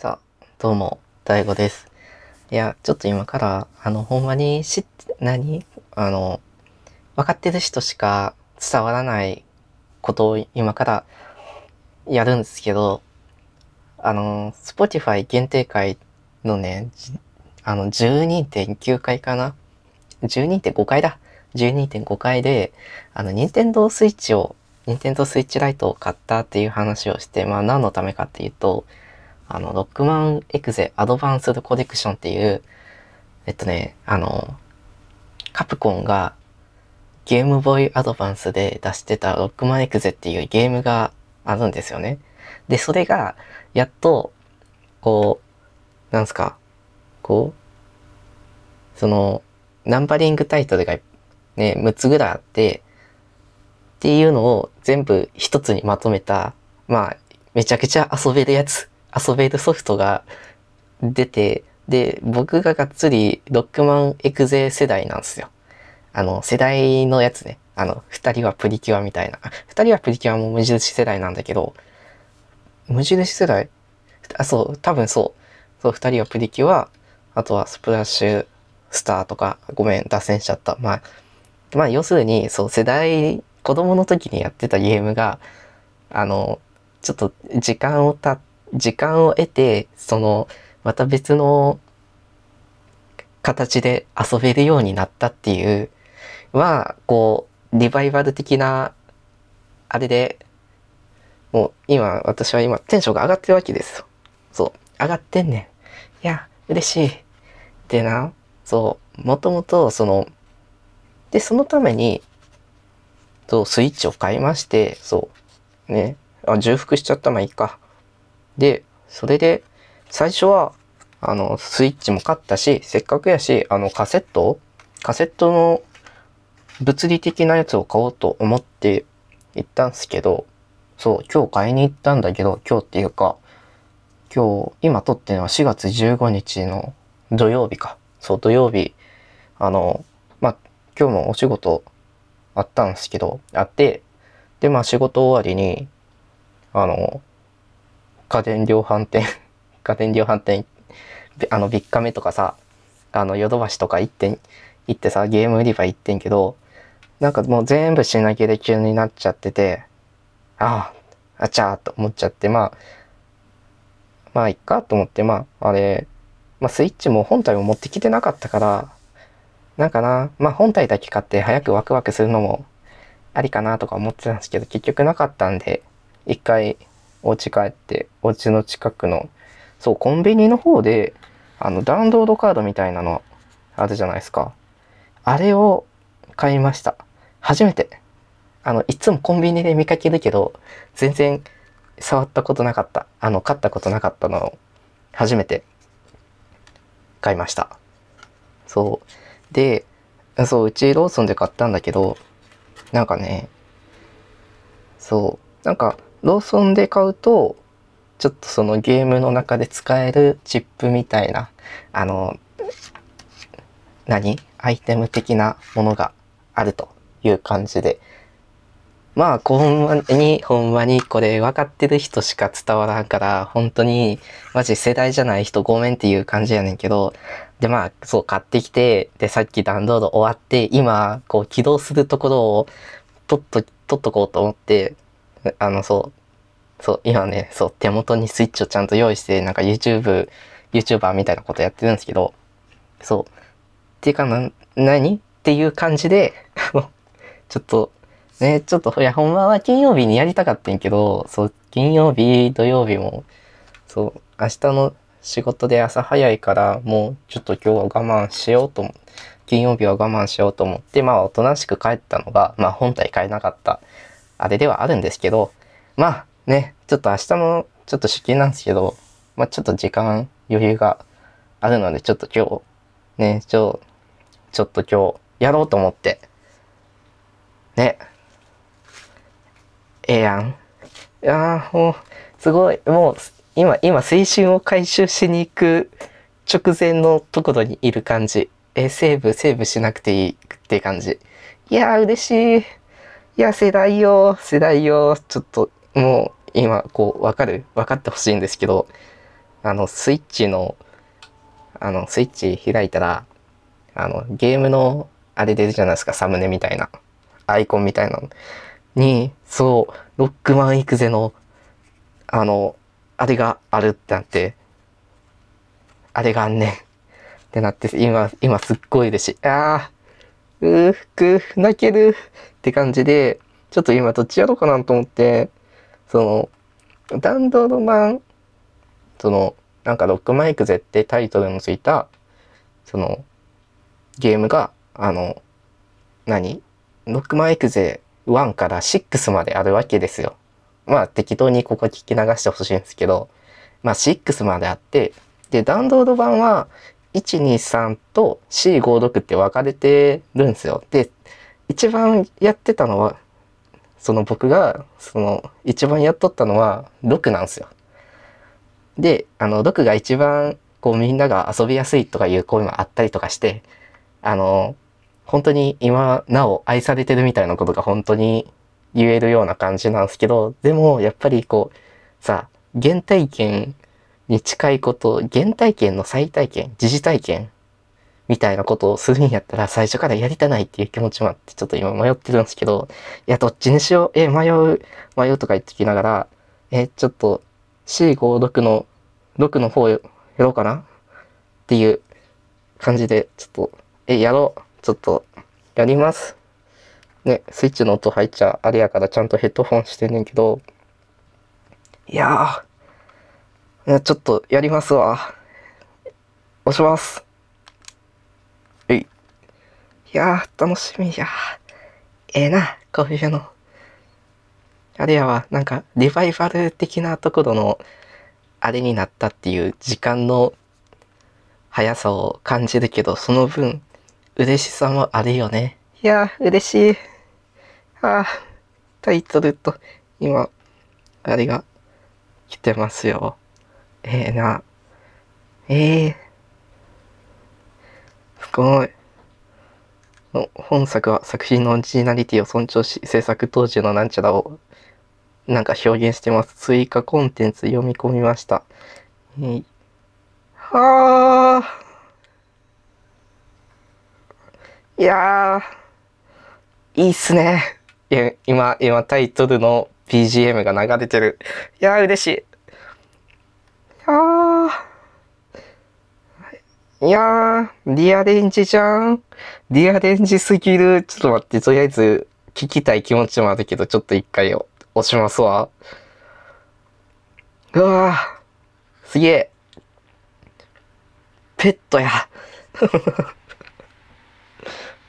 さあ、どうも、大悟です。いや、ちょっと今から、あの、ほんまに知って、何？あの、分かってる人しか伝わらないことを今からやるんですけど、あの、Spotify 限定会のね、あの、12.9回かな ?12.5 回だ。12.5回で、あの、任天堂スイッチを、任天堂スイッチライトを買ったっていう話をして、まあ何のためかっていうと、あの、ロックマンエクゼアドバンスドコレクションっていう、えっとね、あの、カプコンがゲームボーイアドバンスで出してたロックマンエクゼっていうゲームがあるんですよね。で、それが、やっと、こう、なんすか、こう、その、ナンバリングタイトルがね、6つぐらいあって、っていうのを全部一つにまとめた、まあ、めちゃくちゃ遊べるやつ、遊べるソフトが出て、で、僕ががっつりロックマンエクゼ世代なんですよ。あの、世代のやつね。あの、二人はプリキュアみたいな。あ二人はプリキュアも無印世代なんだけど、無印世代？あ、そう、多分そう。そう、二人はプリキュア、あとはスプラッシュスターとか、ごめん、脱線しちゃった。まあ、まあ、要するに、そう、世代、子供の時にやってたゲームが、あの、ちょっと時間をた、時間を得て、その、また別の形で遊べるようになったっていう、は、こう、リバイバル的な、あれで、もう今、私は今、テンションが上がってるわけですよ。そう、上がってんねん。いや、嬉しい。でな、そう、もともと、その、で、そのために、そう、スイッチを買いまして、そう、ね、あ、重複しちゃった、まあいいか。で、それで、最初は、あの、スイッチも買ったし、せっかくやし、あの、カセットカセットの物理的なやつを買おうと思って行ったんすけど、そう、今日買いに行ったんだけど、今日っていうか、今日、今撮ってるのは4月15日の土曜日か。そう、土曜日、あの、まあ、今日もお仕事あったんですけど、あって、で、まあ仕事終わりに、あの、家電量販店、家電量販店、あの、ビッカメとかさ、あの、ヨドバシとか行って、行ってさ、ゲーム売り場行ってんけど、なんかもう全部品切れ級になっちゃってて、ああ、あちゃーと思っちゃって、まあ、まあ、いっかと思って、まあ、あれ、まあ、スイッチも本体を持ってきてなかったから、なんかな、まあ、本体だけ買って早くワクワクするのもありかなとか思ってたんですけど、結局なかったんで、一回お家帰って、お家の近くの、そう、コンビニの方で、あの、ダウンロードカードみたいなのあるじゃないですか。あれを買いました。初めて。あの、いつもコンビニで見かけるけど、全然触ったことなかった。あの、買ったことなかったのを、初めて買いました。そう。で、そう、うちローソンで買ったんだけど、なんかね、そう、なんか、ローソンで買うと、ちょっとそのゲームの中で使えるチップみたいな、あの、何？アイテム的なものがあるという感じで。まあ、ほんまに、ほんまにこれ分かってる人しか伝わらんから、本当に、マジ世代じゃない人ごめんっていう感じやねんけど、で、まあ、そう、買ってきて、で、さっきダウンロード終わって、今、こう、起動するところを、とっと、取っとこうと思って、あの、そう、そう、今ね、そう、手元にスイッチをちゃんと用意して、なんか YouTube、YouTuber みたいなことやってるんですけど、そう。っていうか、な、何？っていう感じで、あの、ちょっと、ね、ちょっと、いや、ほんまは金曜日にやりたかったんやけど、そう、金曜日、土曜日も、そう、明日の仕事で朝早いから、もう、ちょっと今日は我慢しようと思金曜日は我慢しようと思って、まあ、おとなしく帰ったのが、まあ、本体買えなかった、あれではあるんですけど、まあ、ね、ちょっと明日も、ちょっと出勤なんですけど、まあ、ちょっと時間、余裕があるので、ちょっと今日、ね、ちょ、ちょっと今日、やろうと思って、ね、ええやん。いやもう、すごい、もう、今、今、青春を回収しに行く直前のところにいる感じ。え、セーブ、セーブしなくていいって感じ。いやー、嬉しい。いや、世代よ、世代よ。ちょっと、もう、今、こう、わかる？わかってほしいんですけど、あの、スイッチの、あの、スイッチ開いたら、あの、ゲームの、あれ出るじゃないですか、サムネみたいな。アイコンみたいなのに、そう、ロックマン行くぜの、あの、あれがあるってなって、あれがあんねん。ってなって、今、今すっごい嬉しい。ああ、うー、く、泣けるって感じで、ちょっと今どっちやろうかなと思って、その、ダウンロード版、その、なんかロックマイクゼってタイトルのついた、その、ゲームが、あの、何？ロックマイクゼ1から6まであるわけですよ。まあ適当にここ聞き流してほしいんですけど、まあ6まであって、で、ダウンロード版は123と C56 って分かれてるんですよ。で、一番やってたのは、その僕が、その、一番やっとったのは6なんですよ。で、あの、6が一番、こうみんなが遊びやすいとかいう声もあったりとかして、あの、本当に今なお愛されてるみたいなことが本当に言えるような感じなんですけど、でもやっぱりこう、さ、原体験に近いこと、原体験の再体験、疑似体験みたいなことをするんやったら最初からやりたないっていう気持ちもあってちょっと今迷ってるんですけど、いや、どっちにしよう、え、迷う、迷うとか言ってきながら、え、ちょっと C56 の、6の方やろうかな？っていう感じで、ちょっと、え、やろう？ちょっと、やります？ね、スイッチの音入っちゃあれやからちゃんとヘッドホンしてんねんけど、いやー、ちょっとやりますわ。押します。い。やー、楽しみやええー、な、こういうの。あれやわ、なんか、リバイバル的なところの、あれになったっていう時間の速さを感じるけど、その分、嬉しさもあるよね。いや嬉しい。ああ、タイトルと、今、あれが来てますよ。ええー、な。ええー、すごい。本作は作品のオリジナリティを尊重し、制作当時のなんちゃらをなんか表現してます。追加コンテンツ読み込みました。えー、はあ。いや、いいっすね。いや、今、今タイトルの BGM が流れてる。いやー、嬉しい。いやー、いやー、リアレンジじゃん。リアレンジすぎる。ちょっと待って、とりあえず聞きたい気持ちもあるけど、ちょっと一回押しますわ。うわー、すげえ。ペットや。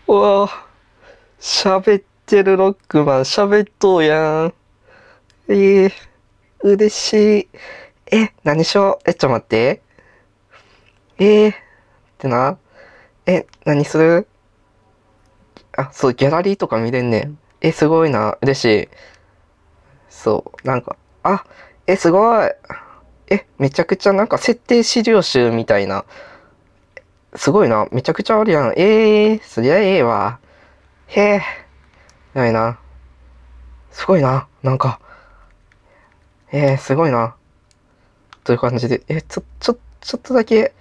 うわー喋ってるロックマン、喋っとうやん。えー、嬉しい。え、何しよう？え、ちょっと待って。えー、ってな。え、何する？あ、そう、ギャラリーとか見れんねん。え、すごいな。嬉しい。そう、なんか、あ、え、すごい。え、めちゃくちゃなんか設定資料集みたいな。すごいな。めちゃくちゃあるやん。ええー、そりゃええわ。へえ。ないな。すごいな。なんか。ええー、すごいな。という感じで。え、ちょ、ちょ、ちょっとだけ、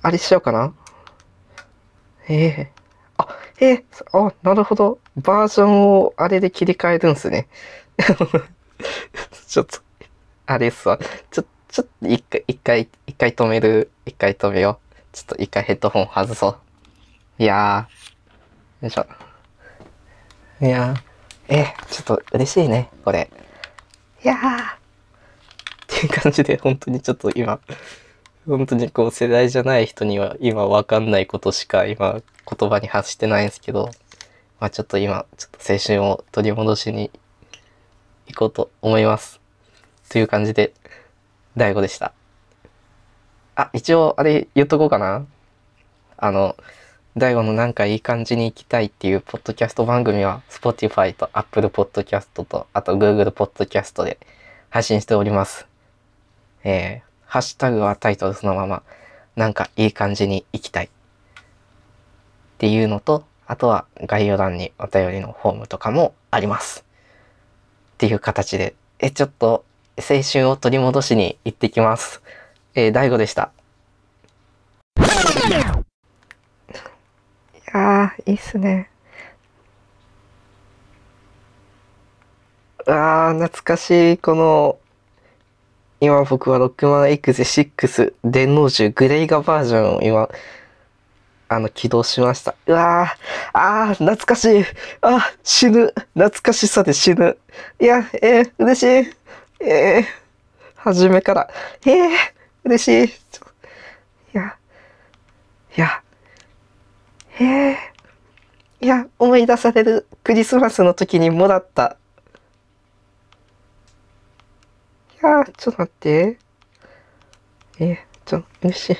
あれしようかな。ええ。あ、ええ、あ、なるほど。バージョンをあれで切り替えるんすね。ちょっと、あれっすわ。ちょ、ちょっと一回、一回、一回止める。一回止めよう。ちょっと一回ヘッドホン外そう。いやー。よいしょ。いやー。え、ちょっと嬉しいね、これ。いやー。っていう感じで、本当にちょっと今、本当にこう世代じゃない人には今わかんないことしか今言葉に発してないんですけど、まあちょっと今、ちょっと青春を取り戻しに行こうと思います。という感じで、大悟でした。あ、一応、あれ言っとこうかな。あの、大悟のなんかいい感じに行きたいっていうポッドキャスト番組は、Spotify と Apple Podcast と、あと Google Podcast で配信しております。えー、ハッシュタグはタイトルそのまま、なんかいい感じに行きたい。っていうのと、あとは概要欄にお便りのフォームとかもあります。っていう形で、え、ちょっと青春を取り戻しに行ってきます。えー、大悟でした。いやー、いいっすね。あー、懐かしい、この、今僕はロックマン X6 電脳銃グレイガバージョンを今、あの、起動しました。うわー、あー、懐かしい。あ、死ぬ。懐かしさで死ぬ。いや、えー、嬉しい。えー、初めから。えー、嬉しい。いや、いや、えー、いや、思い出されるクリスマスの時にもらった。いやー、ちょっと待って。え、ちょ、嬉しい。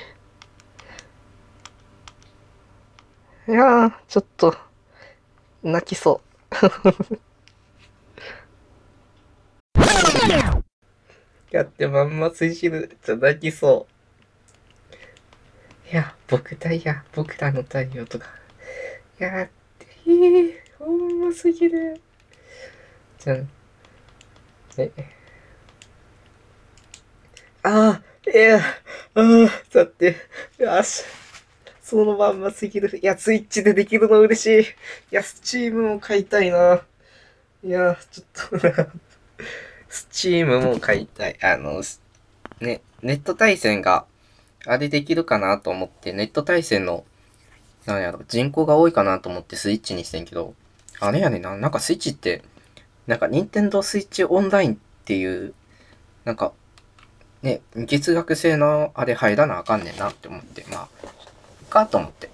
やー、ちょっと、泣きそう。やってまんま追しる。ちょ、泣きそう。いや、僕だいや、僕らの太陽とか。やって、ほんますぎる。じゃん。え、ああ、いや、ああ、だって、よし。そのまんますぎる。いや、スイッチでできるの嬉しい。いや、スチームも買いたいな。いや、ちょっと、スチームも買いたい。あの、ね、ネット対戦が、あれできるかなと思って、ネット対戦の、なんやろ、人口が多いかなと思ってスイッチにしてんけど、あれやねんな、なんかスイッチって、なんか、ニンテンドースイッチオンラインっていう、なんか、ね、月額制のあれ入らなあかんねんなって思って、まあ、かと思って。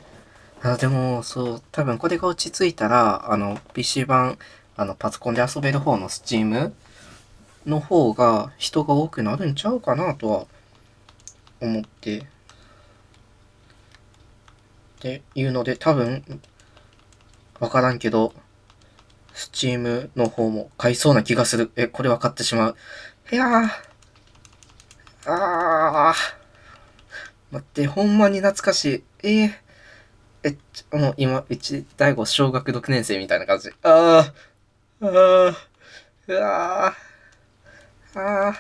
あでも、そう、多分これが落ち着いたら、あの、PC 版、あの、パソコンで遊べる方の Steam の方が人が多くなるんちゃうかなとは思って。っていうので、多分、わからんけど、Steam の方も買いそうな気がする。え、これ分かってしまう。いやー。ああ。待って、ほんまに懐かしい。えー、え、ちょもう今、うち、大悟小学6年生みたいな感じ。ああ。ああ。うわあ。ああ。